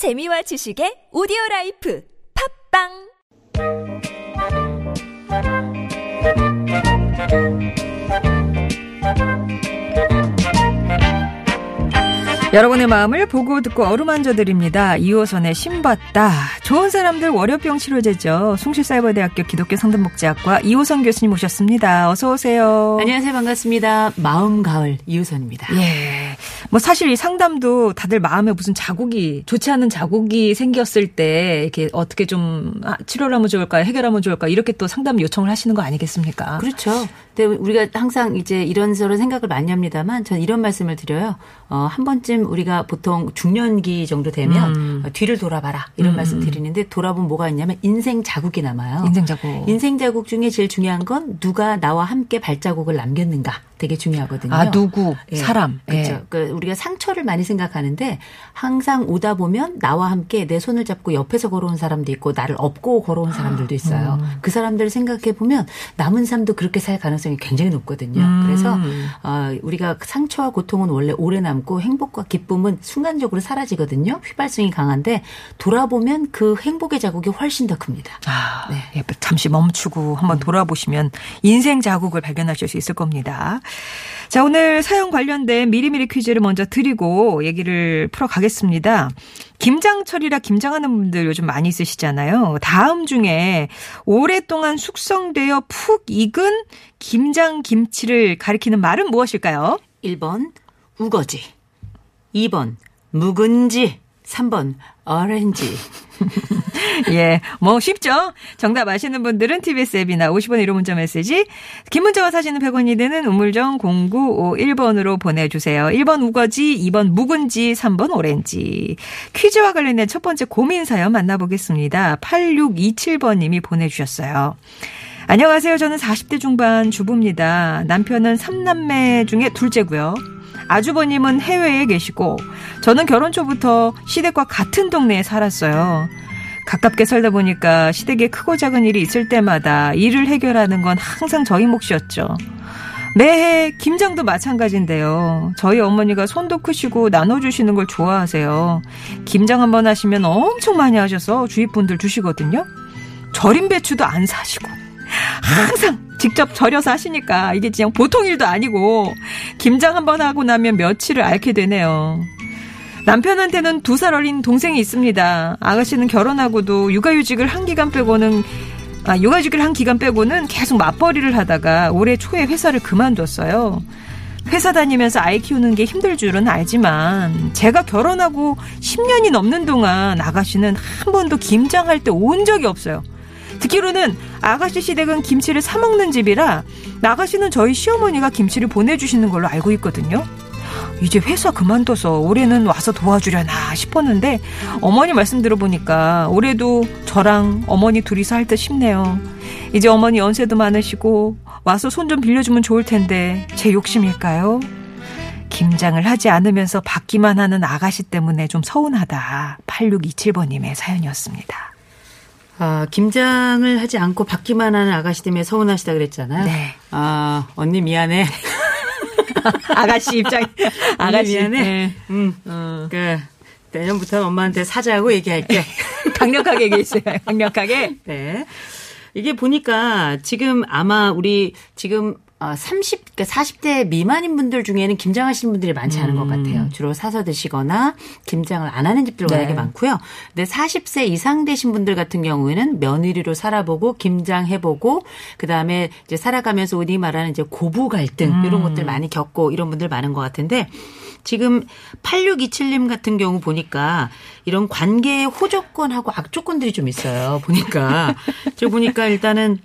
재미와 지식의 오디오 라이프 팝빵 여러분의 마음을 보고 듣고 어루만져 드립니다. 2호선의 신받다. 좋은 사람들 월요병 치료제죠. 숭실사이버대학교 기독교 상담복지학과 이호선 교수님 오셨습니다. 어서 오세요. 안녕하세요. 반갑습니다. 마음 가을 이우선입니다. 예. 뭐 사실 이 상담도 다들 마음에 무슨 자국이 좋지 않은 자국이 생겼을 때 이렇게 어떻게 좀 아, 치료를 하면 좋을까 해결하면 좋을까 이렇게 또 상담 요청을 하시는 거 아니겠습니까? 그렇죠. 근데 우리가 항상 이제 이런저런 생각을 많이 합니다만 전 이런 말씀을 드려요. 어, 한 번쯤 우리가 보통 중년기 정도 되면 음. 어, 뒤를 돌아봐라 이런 말씀 드리는데 돌아보면 뭐가 있냐면 인생 자국이 남아요. 인생 자국. 인생 자국 중에 제일 중요한 건 누가 나와 함께 발자국을 남겼는가 되게 중요하거든요. 아 누구 예. 사람. 그렇죠. 예. 그 우리가 상처를 많이 생각하는데 항상 오다 보면 나와 함께 내 손을 잡고 옆에서 걸어온 사람도 있고 나를 업고 걸어온 사람들도 있어요. 음. 그 사람들을 생각해 보면 남은 삶도 그렇게 살 가능성이 굉장히 높거든요. 음. 그래서 어, 우리가 상처와 고통은 원래 오래 남고 행복과 기쁨은 순간적으로 사라지거든요. 휘발성이 강한데 돌아보면 그 행복의 자국이 훨씬 더 큽니다. 아, 네. 예, 잠시 멈추고 한번 돌아보시면 인생 자국을 발견하실 수 있을 겁니다. 자, 오늘 사연 관련된 미리미리 퀴즈를 먼저 드리고 얘기를 풀어가겠습니다. 김장철이라 김장하는 분들 요즘 많이 있으시잖아요. 다음 중에 오랫동안 숙성되어 푹 익은 김장 김치를 가리키는 말은 무엇일까요? 1번 우거지. 2번 묵은지. 3번 오렌지. 예, 뭐 쉽죠? 정답 아시는 분들은 TBS 앱이나 50원 1호 문자 메시지, 긴 문자와 사진은 100원이 되는 우물정 0951번으로 보내주세요. 1번 우거지, 2번 묵은지, 3번 오렌지. 퀴즈와 관련된 첫 번째 고민 사연 만나보겠습니다. 8627번님이 보내주셨어요. 안녕하세요. 저는 40대 중반 주부입니다. 남편은 3남매 중에 둘째고요. 아주버님은 해외에 계시고 저는 결혼 초부터 시댁과 같은 동네에 살았어요. 가깝게 살다 보니까 시댁에 크고 작은 일이 있을 때마다 일을 해결하는 건 항상 저희 몫이었죠. 매해 김장도 마찬가지인데요. 저희 어머니가 손도 크시고 나눠주시는 걸 좋아하세요. 김장 한번 하시면 엄청 많이 하셔서 주위 분들 주시거든요. 절임 배추도 안 사시고 항상 직접 절여서 하시니까 이게 그냥 보통 일도 아니고 김장 한번 하고 나면 며칠을 앓게 되네요. 남편한테는 두 살 어린 동생이 있습니다. 아가씨는 결혼하고도 육아휴직을 한 기간 빼고는 아, 육아휴직을 한 기간 빼고는 계속 맞벌이를 하다가 올해 초에 회사를 그만뒀어요. 회사 다니면서 아이 키우는 게 힘들 줄은 알지만 제가 결혼하고 10년이 넘는 동안 아가씨는 한 번도 김장할 때 온 적이 없어요. 듣기로는 아가씨 시댁은 김치를 사 먹는 집이라 아가씨는 저희 시어머니가 김치를 보내주시는 걸로 알고 있거든요. 이제 회사 그만둬서 올해는 와서 도와주려나 싶었는데 어머니 말씀 들어보니까 올해도 저랑 어머니 둘이서 할 듯 싶네요. 이제 어머니 연세도 많으시고 와서 손 좀 빌려주면 좋을 텐데 제 욕심일까요? 김장을 하지 않으면서 받기만 하는 아가씨 때문에 좀 서운하다. 8627번님의 사연이었습니다. 아, 김장을 하지 않고 받기만 하는 아가씨 때문에 서운하시다 그랬잖아요. 네. 아, 언니 미안해. 아가씨 입장, 아가씨 미안해. 네. 음. 어. 그 내년부터 엄마한테 사자고 얘기할게. 강력하게 얘기했어요. 강력하게. 네. 이게 보니까 지금 아마 우리 지금 아, 30, 그러니까 40대 미만인 분들 중에는 김장하시는 분들이 많지 않은 것 같아요. 주로 사서 드시거나 김장을 안 하는 집들 네. 워낙에 많고요. 근데 40세 이상 되신 분들 같은 경우에는 며느리로 살아보고 김장해보고 그 다음에 이제 살아가면서 우리 말하는 이제 고부 갈등 이런 것들 많이 겪고 이런 분들 많은 것 같은데 지금 8627님 같은 경우 보니까 이런 관계의 호조건하고 악조건들이 좀 있어요. 보니까. 제가 보니까 일단은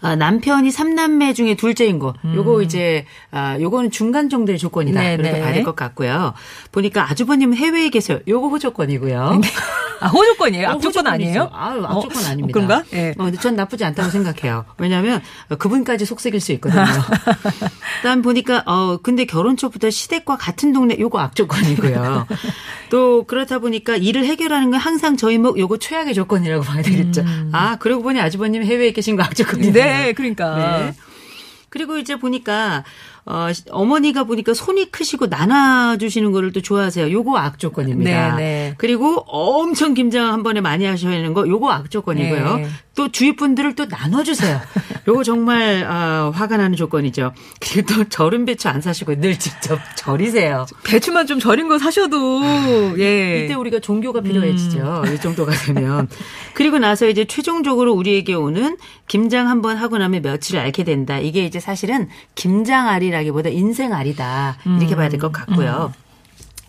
아, 남편이 삼남매 중에 둘째인 거. 요거 이제 아 요거는 중간 정도의 조건이다. 음. 네, 이렇게 네. 봐야 될 것 같고요. 보니까 아주버님은 해외에 계세요. 요거 호조건이고요. 아, 호조건이에요? 어, 악조건 호조건이죠. 아니에요? 아유, 악조건 어, 아닙니다. 그런가? 예. 어, 근데 전 나쁘지 않다고 생각해요. 왜냐하면 그분까지 속색일 수 있거든요. 그다음 보니까 어 근데 결혼 초부터 시댁과 같은 동네 요거 악조건이고요. 또 그렇다 보니까 일을 해결하는 건 항상 저희 목 요거 최악의 조건이라고 봐야 되겠죠. 아 그러고 보니 아주버님 해외에 계신 거 악조건이네요. 네, 그러니까. 네. 그리고 이제 보니까 어, 어머니가 보니까 손이 크시고 나눠주시는 거를 또 좋아하세요. 요거 악조건입니다. 네, 네. 그리고 엄청 김장 한 번에 많이 하셔야 하는 거 요거 악조건이고요. 네. 또 주위 분들을 또 나눠주세요. 요거 정말 아, 화가 나는 조건이죠. 그리고 또 절은 배추 안 사시고 늘 직접 절이세요. 배추만 좀 절인 거 사셔도 예. 이때 우리가 종교가 필요해지죠. 이 정도가 되면. 그리고 나서 이제 최종적으로 우리에게 오는 김장 한 번 하고 나면 며칠을 앓게 된다. 이게 이제 사실은 김장알이라 기보다 인생알이다. 이렇게 봐야 될 것 같고요.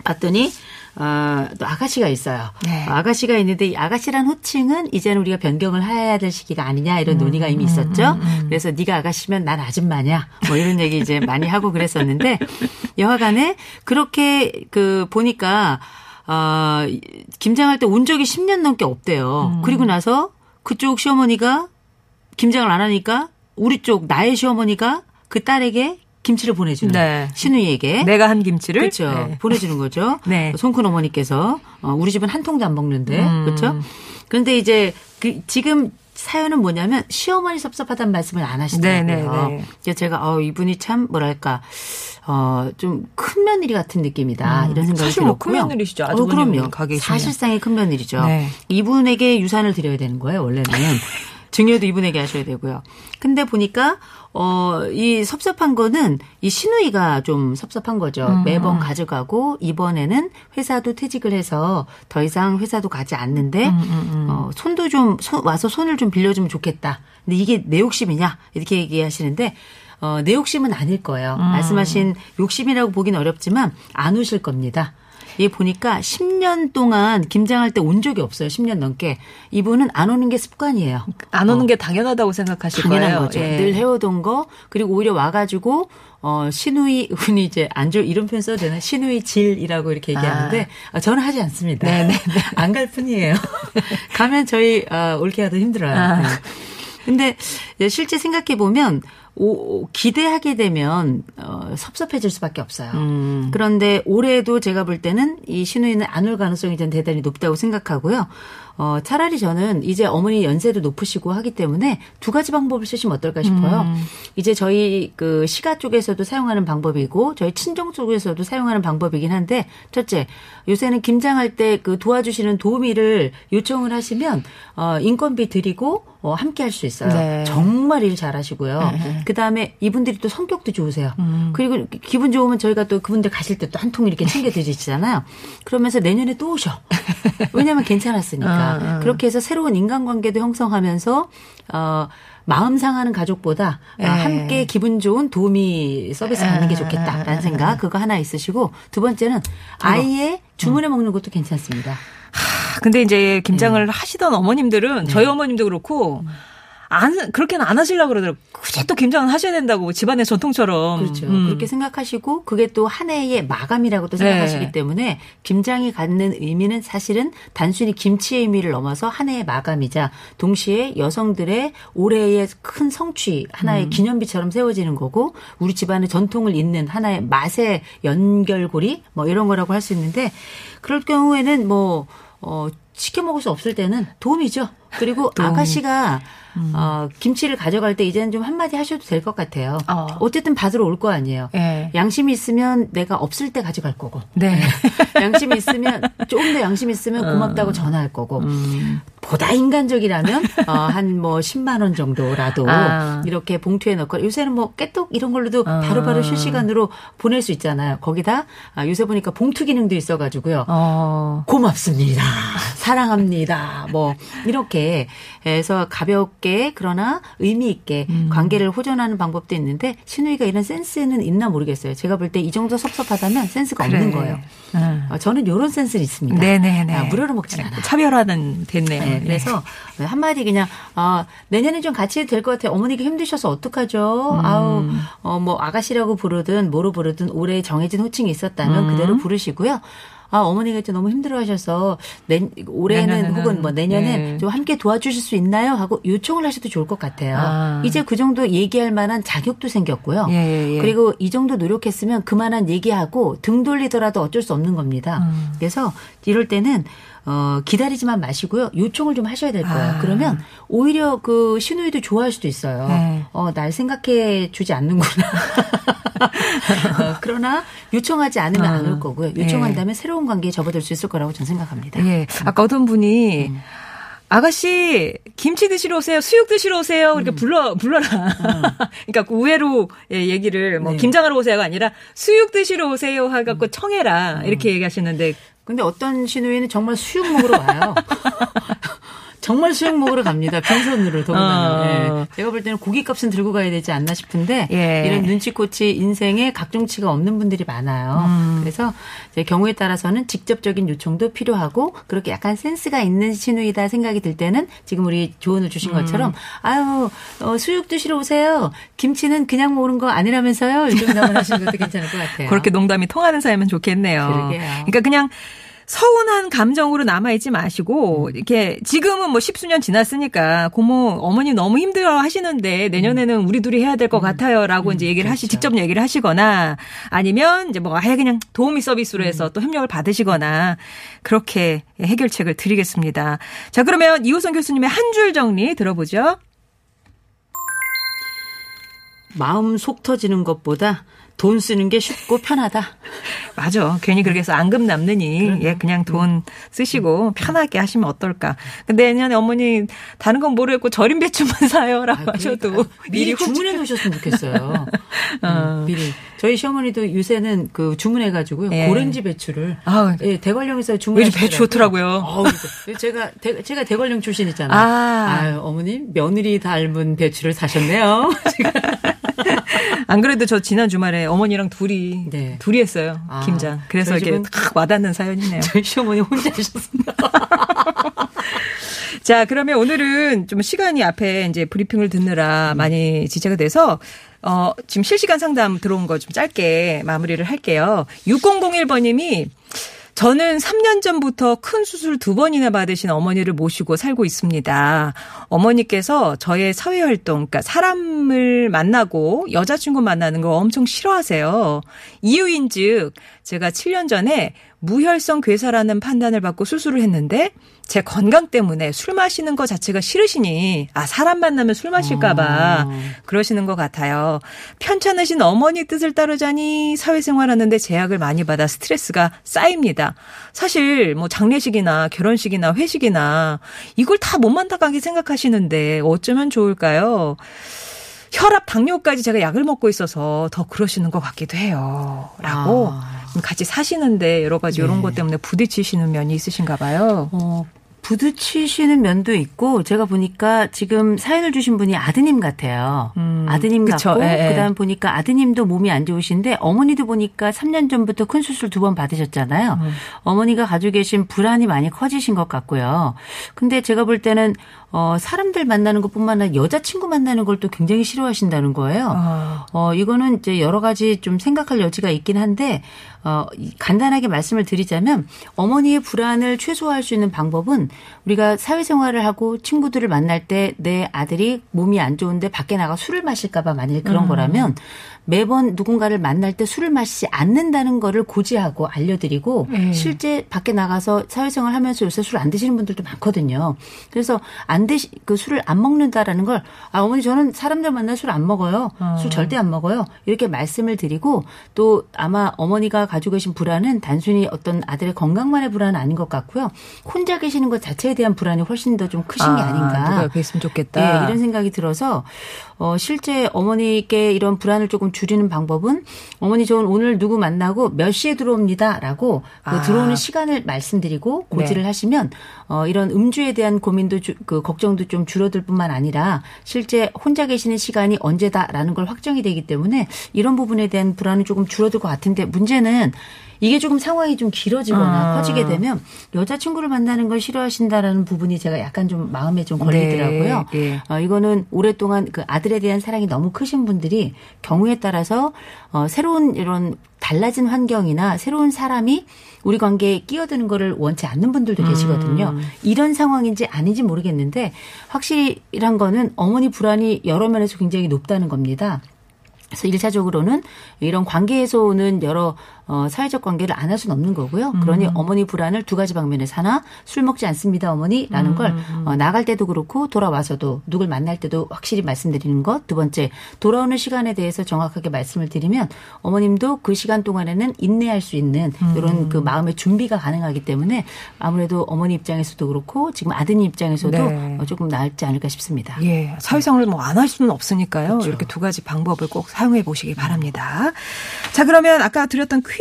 봤더니 어, 또 아가씨가 있어요. 네. 아가씨가 있는데 이 아가씨란 호칭은 이제는 우리가 변경을 해야 될 시기가 아니냐 이런 논의가 이미 있었죠. 그래서 네가 아가씨면 난 아줌마냐 뭐 이런 얘기 이제 많이 하고 그랬었는데 여하간에 그렇게 그 보니까 어, 김장할 때 온 적이 10년 넘게 없대요. 그리고 나서 그쪽 시어머니가 김장을 안 하니까 우리 쪽 나의 시어머니가 그 딸에게 김치를 보내주는 네. 시누이에게 내가 한 김치를 그렇죠. 네. 보내주는 거죠. 네. 손큰 어머니께서 어, 우리 집은 한 통도 안 먹는데 음. 그렇죠. 그런데 이제 그 지금 사연은 뭐냐면 시어머니 섭섭하다는 말씀을 안 하시더라고요. 네, 네, 네. 그래서 제가 어 이분이 참 뭐랄까 어좀 큰 며느리 같은 느낌이다 음, 이런 생각이 사실 뭐큰. 며느리시죠. 어, 그럼요. 사실상의 큰 며느리죠. 네. 이분에게 유산을 드려야 되는 거예요. 원래는 증여도 이분에게 하셔야 되고요. 근데 보니까 어, 이 섭섭한 거는 이 시누이가 좀 섭섭한 거죠. 음, 매번 가져가고 이번에는 회사도 퇴직을 해서 더 이상 회사도 가지 않는데 음, 어, 손도 좀 손- 와서 손을 좀 빌려주면 좋겠다. 근데 이게 내 욕심이냐 이렇게 얘기하시는데 어, 내 욕심은 아닐 거예요. 음. 말씀하신 욕심이라고 보긴 어렵지만 안 오실 겁니다. 얘 보니까 10년 동안 김장할 때 온 적이 없어요. 10년 넘게. 이분은 안 오는 게 습관이에요. 안 오는 게 당연하다고 생각하실 당연한 거예요. 거죠. 예. 늘 해오던 거 그리고 오히려 와가지고 어 시누이 분이 이제 안좋 이런 표현 써도 되나 시누이 질이라고 이렇게 얘기하는데 아, 저는 하지 않습니다. 네, 네, 안 갈 뿐이에요. 가면 저희 아, 올케가 더 힘들어요. 아. 네. 근데 실제 생각해 보면 오, 기대하게 되면 어, 섭섭해질 수밖에 없어요. 음. 그런데 올해도 제가 볼 때는 이 신우이는 안 올 가능성이 전 대단히 높다고 생각하고요. 어, 차라리 저는 이제 어머니 연세도 높으시고 하기 때문에 두 가지 방법을 쓰시면 어떨까 싶어요. 음. 이제 저희 그 시가 쪽에서도 사용하는 방법이고 저희 친정 쪽에서도 사용하는 방법이긴 한데 첫째 요새는 김장할 때 그 도와주시는 도우미를 요청을 하시면 어, 인건비 드리고 어, 함께 할 수 있어요. 네. 정말 일 잘하시고요. 네. 그 다음에 이분들이 또 성격도 좋으세요. 음. 그리고 기분 좋으면 저희가 또 그분들 가실 때 또 한 통 이렇게 챙겨드리시잖아요. 그러면서 내년에 또 오셔. 왜냐하면 괜찮았으니까. 어, 어. 그렇게 해서 새로운 인간관계도 형성하면서 어. 마음 상하는 가족보다 어, 예. 함께 기분 좋은 도우미 서비스 받는 게 예, 좋겠다라는 예, 생각 그거 하나 있으시고 두 번째는 아예 주문해 먹는 것도 괜찮습니다. 하, 근데 이제 김장을 네. 하시던 어머님들은 저희 어머님도 그렇고 안 그렇게는 안 하시려고 그러더라고요. 굳이 또 김장은 하셔야 된다고 집안의 전통처럼. 그렇죠. 음. 그렇게 생각하시고 그게 또 한 해의 마감이라고 또 생각하시기 네. 때문에 김장이 갖는 의미는 사실은 단순히 김치의 의미를 넘어서 한 해의 마감이자 동시에 여성들의 올해의 큰 성취 하나의 음. 기념비처럼 세워지는 거고 우리 집안의 전통을 잇는 하나의 맛의 연결고리 뭐 이런 거라고 할 수 있는데 그럴 경우에는 뭐 어, 시켜 먹을 수 없을 때는 도움이죠. 그리고 도움. 아가씨가 어, 김치를 가져갈 때 이제는 좀 한마디 하셔도 될 것 같아요. 어. 어쨌든 받으러 올 거 아니에요. 예. 양심이 있으면 내가 없을 때 가져갈 거고. 네. 양심이 있으면 조금 더 양심 있으면 고맙다고 전화할 거고. 음. 보다 인간적이라면 어, 한뭐 10만 원 정도라도 아. 이렇게 봉투에 넣고 요새는 뭐 깨똑 이런 걸로도 아. 바로 바로 실시간으로 보낼 수 있잖아요. 거기다 아, 요새 보니까 봉투 기능도 있어가지고요. 어. 고맙습니다. 사랑합니다. 뭐 이렇게 해서 가볍게 그러나 의미 있게 음. 관계를 호전하는 방법도 있는데 신우이가 이런 센스는 있나 모르겠어요. 제가 볼 때 이 정도 섭섭하다면 센스가 없는 그래. 거예요. 음. 어, 저는 이런 센스는 있습니다. 네네네. 아, 무료로 먹진 않아요. 차별화는 됐네요. 네, 그래서 한마디 그냥 아, 내년에 좀 같이 될 것 같아요. 어머니가 힘드셔서 어떡하죠? 아우 어, 뭐 아가씨라고 부르든 뭐로 부르든 올해 정해진 호칭이 있었다면 음. 그대로 부르시고요. 아, 어머니가 이제 너무 힘들어하셔서 내, 올해는 내년에는, 혹은 뭐 내년에 네. 좀 함께 도와주실 수 있나요? 하고 요청을 하셔도 좋을 것 같아요. 아. 이제 그 정도 얘기할 만한 자격도 생겼고요. 예, 예, 예. 그리고 이 정도 노력했으면 그만한 얘기하고 등 돌리더라도 어쩔 수 없는 겁니다. 음. 그래서 이럴 때는 어, 기다리지만 마시고요. 요청을 좀 하셔야 될 거예요. 아. 그러면 오히려 그 신우이도 좋아할 수도 있어요. 네. 어, 날 생각해 주지 않는구나. 어, 그러나 요청하지 않으면 어. 안올 거고요. 네. 요청한다면 새로운 관계에 접어들 수 있을 거라고 저는 생각합니다. 예. 아까 어떤 분이 음. 아가씨 김치 드시러 오세요. 수육 드시러 오세요. 음. 이렇게 불러 불러라. 그러니까 그 우회로 예, 얘기를 뭐 네. 김장하러 오세요가 아니라 수육 드시러 오세요 해갖고 청해라 이렇게 얘기하시는데 근데 어떤 신우이는 정말 수육 먹으러 와요. 정말 수육 먹으러 갑니다. 빈손으로 더군다나. 어. 예. 제가 볼 때는 고깃값은 들고 가야 되지 않나 싶은데 예. 이런 눈치코치 인생에 각종치가 없는 분들이 많아요. 음. 그래서 제 경우에 따라서는 직접적인 요청도 필요하고 그렇게 약간 센스가 있는 신우이다 생각이 들 때는 지금 우리 조언을 주신 음. 것처럼 아유 어, 수육 드시러 오세요. 김치는 그냥 먹는 거 아니라면서요. 이렇게 말하시는 것도 괜찮을 것 같아요. 그렇게 농담이 통하는 사이면 좋겠네요. 그러게요. 그러니까 그냥 서운한 감정으로 남아있지 마시고, 이렇게 지금은 뭐 십수년 지났으니까, 고모, 어머니 너무 힘들어 하시는데, 내년에는 우리 둘이 해야 될 것 같아요. 라고 이제 얘기를 하시, 그렇죠. 직접 얘기를 하시거나, 아니면 이제 뭐 아예 그냥 도우미 서비스로 해서 또 협력을 받으시거나, 그렇게 해결책을 드리겠습니다. 자, 그러면 이호선 교수님의 한 줄 정리 들어보죠. 마음 속 터지는 것보다 돈 쓰는 게 쉽고 편하다. 맞아. 괜히 그렇게 해서 앙금 남느니 예 그냥 돈 쓰시고 편하게 하시면 어떨까. 근데 내년에 어머니 다른 건 모르겠고 절임 배추만 사요라고 하셔도 그러니까 미리 주문해 놓으셨으면 좋겠어요. 어. 음, 미리. 저희 시어머니도 요새는 그 주문해 가지고요. 예. 고랭지 배추를 아우. 예, 대관령에서 주문해 요즘 배추 좋더라고요. 제가 대, 제가 대관령 출신이잖아요. 아. 아유, 어머니 며느리 닮은 배추를 사셨네요. 안 그래도 저 지난 주말에 어머니랑 둘이 네. 둘이 했어요 아, 김장. 그래서 집은- 탁 와닿는 사연이네요. 저희 시어머니 혼자 하셨습니다. 자, 그러면 오늘은 좀 시간이 앞에 이제 브리핑을 듣느라 많이 지체가 돼서 어, 지금 실시간 상담 들어온 거 좀 짧게 마무리를 할게요. 6001번님이 저는 3년 전부터 큰 수술 두 번이나 받으신 어머니를 모시고 살고 있습니다. 어머니께서 저의 사회 활동, 그러니까 사람을 만나고 여자친구 만나는 거 엄청 싫어하세요. 이유인 즉, 제가 7년 전에 무혈성 괴사라는 판단을 받고 수술을 했는데 제 건강 때문에 술 마시는 거 자체가 싫으시니 아 사람 만나면 술 마실까봐 어. 그러시는 것 같아요. 편찮으신 어머니 뜻을 따르자니 사회생활하는데 제약을 많이 받아 스트레스가 쌓입니다. 사실 뭐 장례식이나 결혼식이나 회식이나 이걸 다 못 만나가게 생각하시는데 어쩌면 좋을까요? 혈압, 당뇨까지 제가 약을 먹고 있어서 더 그러시는 것 같기도 해요. 라고 아. 같이 사시는데 여러 가지 이런 네. 것 때문에 부딪히시는 면이 있으신가 봐요. 어, 부딪히시는 면도 있고 제가 보니까 지금 사연을 주신 분이 아드님 같아요. 음, 아드님 그쵸, 같고 예, 예. 그다음 보니까 아드님도 몸이 안 좋으신데 어머니도 보니까 3년 전부터 큰 수술 두 번 받으셨잖아요. 음. 어머니가 가지고 계신 불안이 많이 커지신 것 같고요. 근데 제가 볼 때는 어 사람들 만나는 것뿐만 아니라 여자친구 만나는 걸 또 굉장히 싫어하신다는 거예요. 아. 어, 이거는 이제 여러 가지 좀 생각할 여지가 있긴 한데, 어, 이- 간단하게 말씀을 드리자면, 어머니의 불안을 최소화할 수 있는 방법은 우리가 사회생활을 하고 친구들을 만날 때 내 아들이 몸이 안 좋은데 밖에 나가 술을 마실까봐 만일 그런 거라면 매번 누군가를 만날 때 술을 마시지 않는다는 거를 고지하고 알려드리고 네. 실제 밖에 나가서 사회생활 하면서 요새 술 안 드시는 분들도 많거든요. 그래서 안 드시, 그 술을 안 먹는다라는 걸, 아, 어머니 저는 사람들 만나 술 안 먹어요. 술 절대 안 먹어요. 이렇게 말씀을 드리고 또 아마 어머니가 가지고 계신 불안은 단순히 어떤 아들의 건강만의 불안은 아닌 것 같고요. 혼자 계시는 것 자체에 대한 불안이 훨씬 더 좀 크신 게 아, 아닌가. 누가 옆에 있으면 좋겠다. 예, 이런 생각이 들어서 어 실제 어머니께 이런 불안을 조금 줄이는 방법은 어머니 저는 오늘 누구 만나고 몇 시에 들어옵니다라고 그 아. 들어오는 시간을 말씀드리고 고지를 네. 하시면 어 이런 음주에 대한 고민도 주, 그 걱정도 좀 줄어들 뿐만 아니라 실제 혼자 계시는 시간이 언제다라는 걸 확정이 되기 때문에 이런 부분에 대한 불안은 조금 줄어들 것 같은데 문제는 이게 조금 상황이 좀 길어지거나 아. 커지게 되면 여자친구를 만나는 걸 싫어하신다라는 부분이 제가 약간 좀 마음에 좀 걸리더라고요. 네, 예. 어, 이거는 오랫동안 그 아들에 대한 사랑이 너무 크신 분들이 경우에 따라서 어, 새로운 이런 달라진 환경이나 새로운 사람이 우리 관계에 끼어드는 거를 원치 않는 분들도 계시거든요. 이런 상황인지 아닌지 모르겠는데 확실한 거는 어머니 불안이 여러 면에서 굉장히 높다는 겁니다. 그래서 일차적으로는 이런 관계에서 오는 여러 어, 사회적 관계를 안 할 수는 없는 거고요. 그러니 어머니 불안을 두 가지 방면에서 하나 술 먹지 않습니다 어머니라는 걸 어, 나갈 때도 그렇고 돌아와서도 누굴 만날 때도 확실히 말씀드리는 것. 두 번째 돌아오는 시간에 대해서 정확하게 말씀을 드리면 어머님도 그 시간 동안에는 인내할 수 있는 이런 그 마음의 준비가 가능하기 때문에 아무래도 어머니 입장에서도 그렇고 지금 아드님 입장에서도 네. 어, 조금 나을지 않을까 싶습니다. 예, 사회생활을 뭐 안 할 수는 없으니까요. 이렇게 두 가지 방법을 꼭 사용해 보시기 바랍니다. 자, 그러면 아까 드렸던 퀴즈,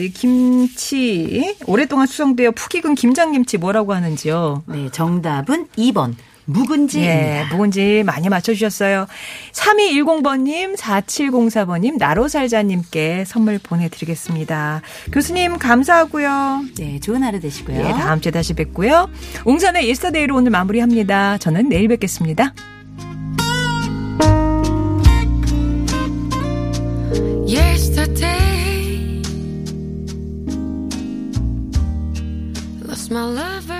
이 김치, 오랫동안 숙성되어 푹 익은 김장김치 뭐라고 하는지요? 네, 정답은 2번 묵은지입니다. 예, 묵은지 많이 맞춰주셨어요. 3210번님, 4704번님, 나로살자님께 선물 보내드리겠습니다. 교수님, 감사하고요. 네, 좋은 하루 되시고요. 예, 다음 주에 다시 뵙고요. 웅산의 Yesterday로 오늘 마무리합니다. 저는 내일 뵙겠습니다. my lover.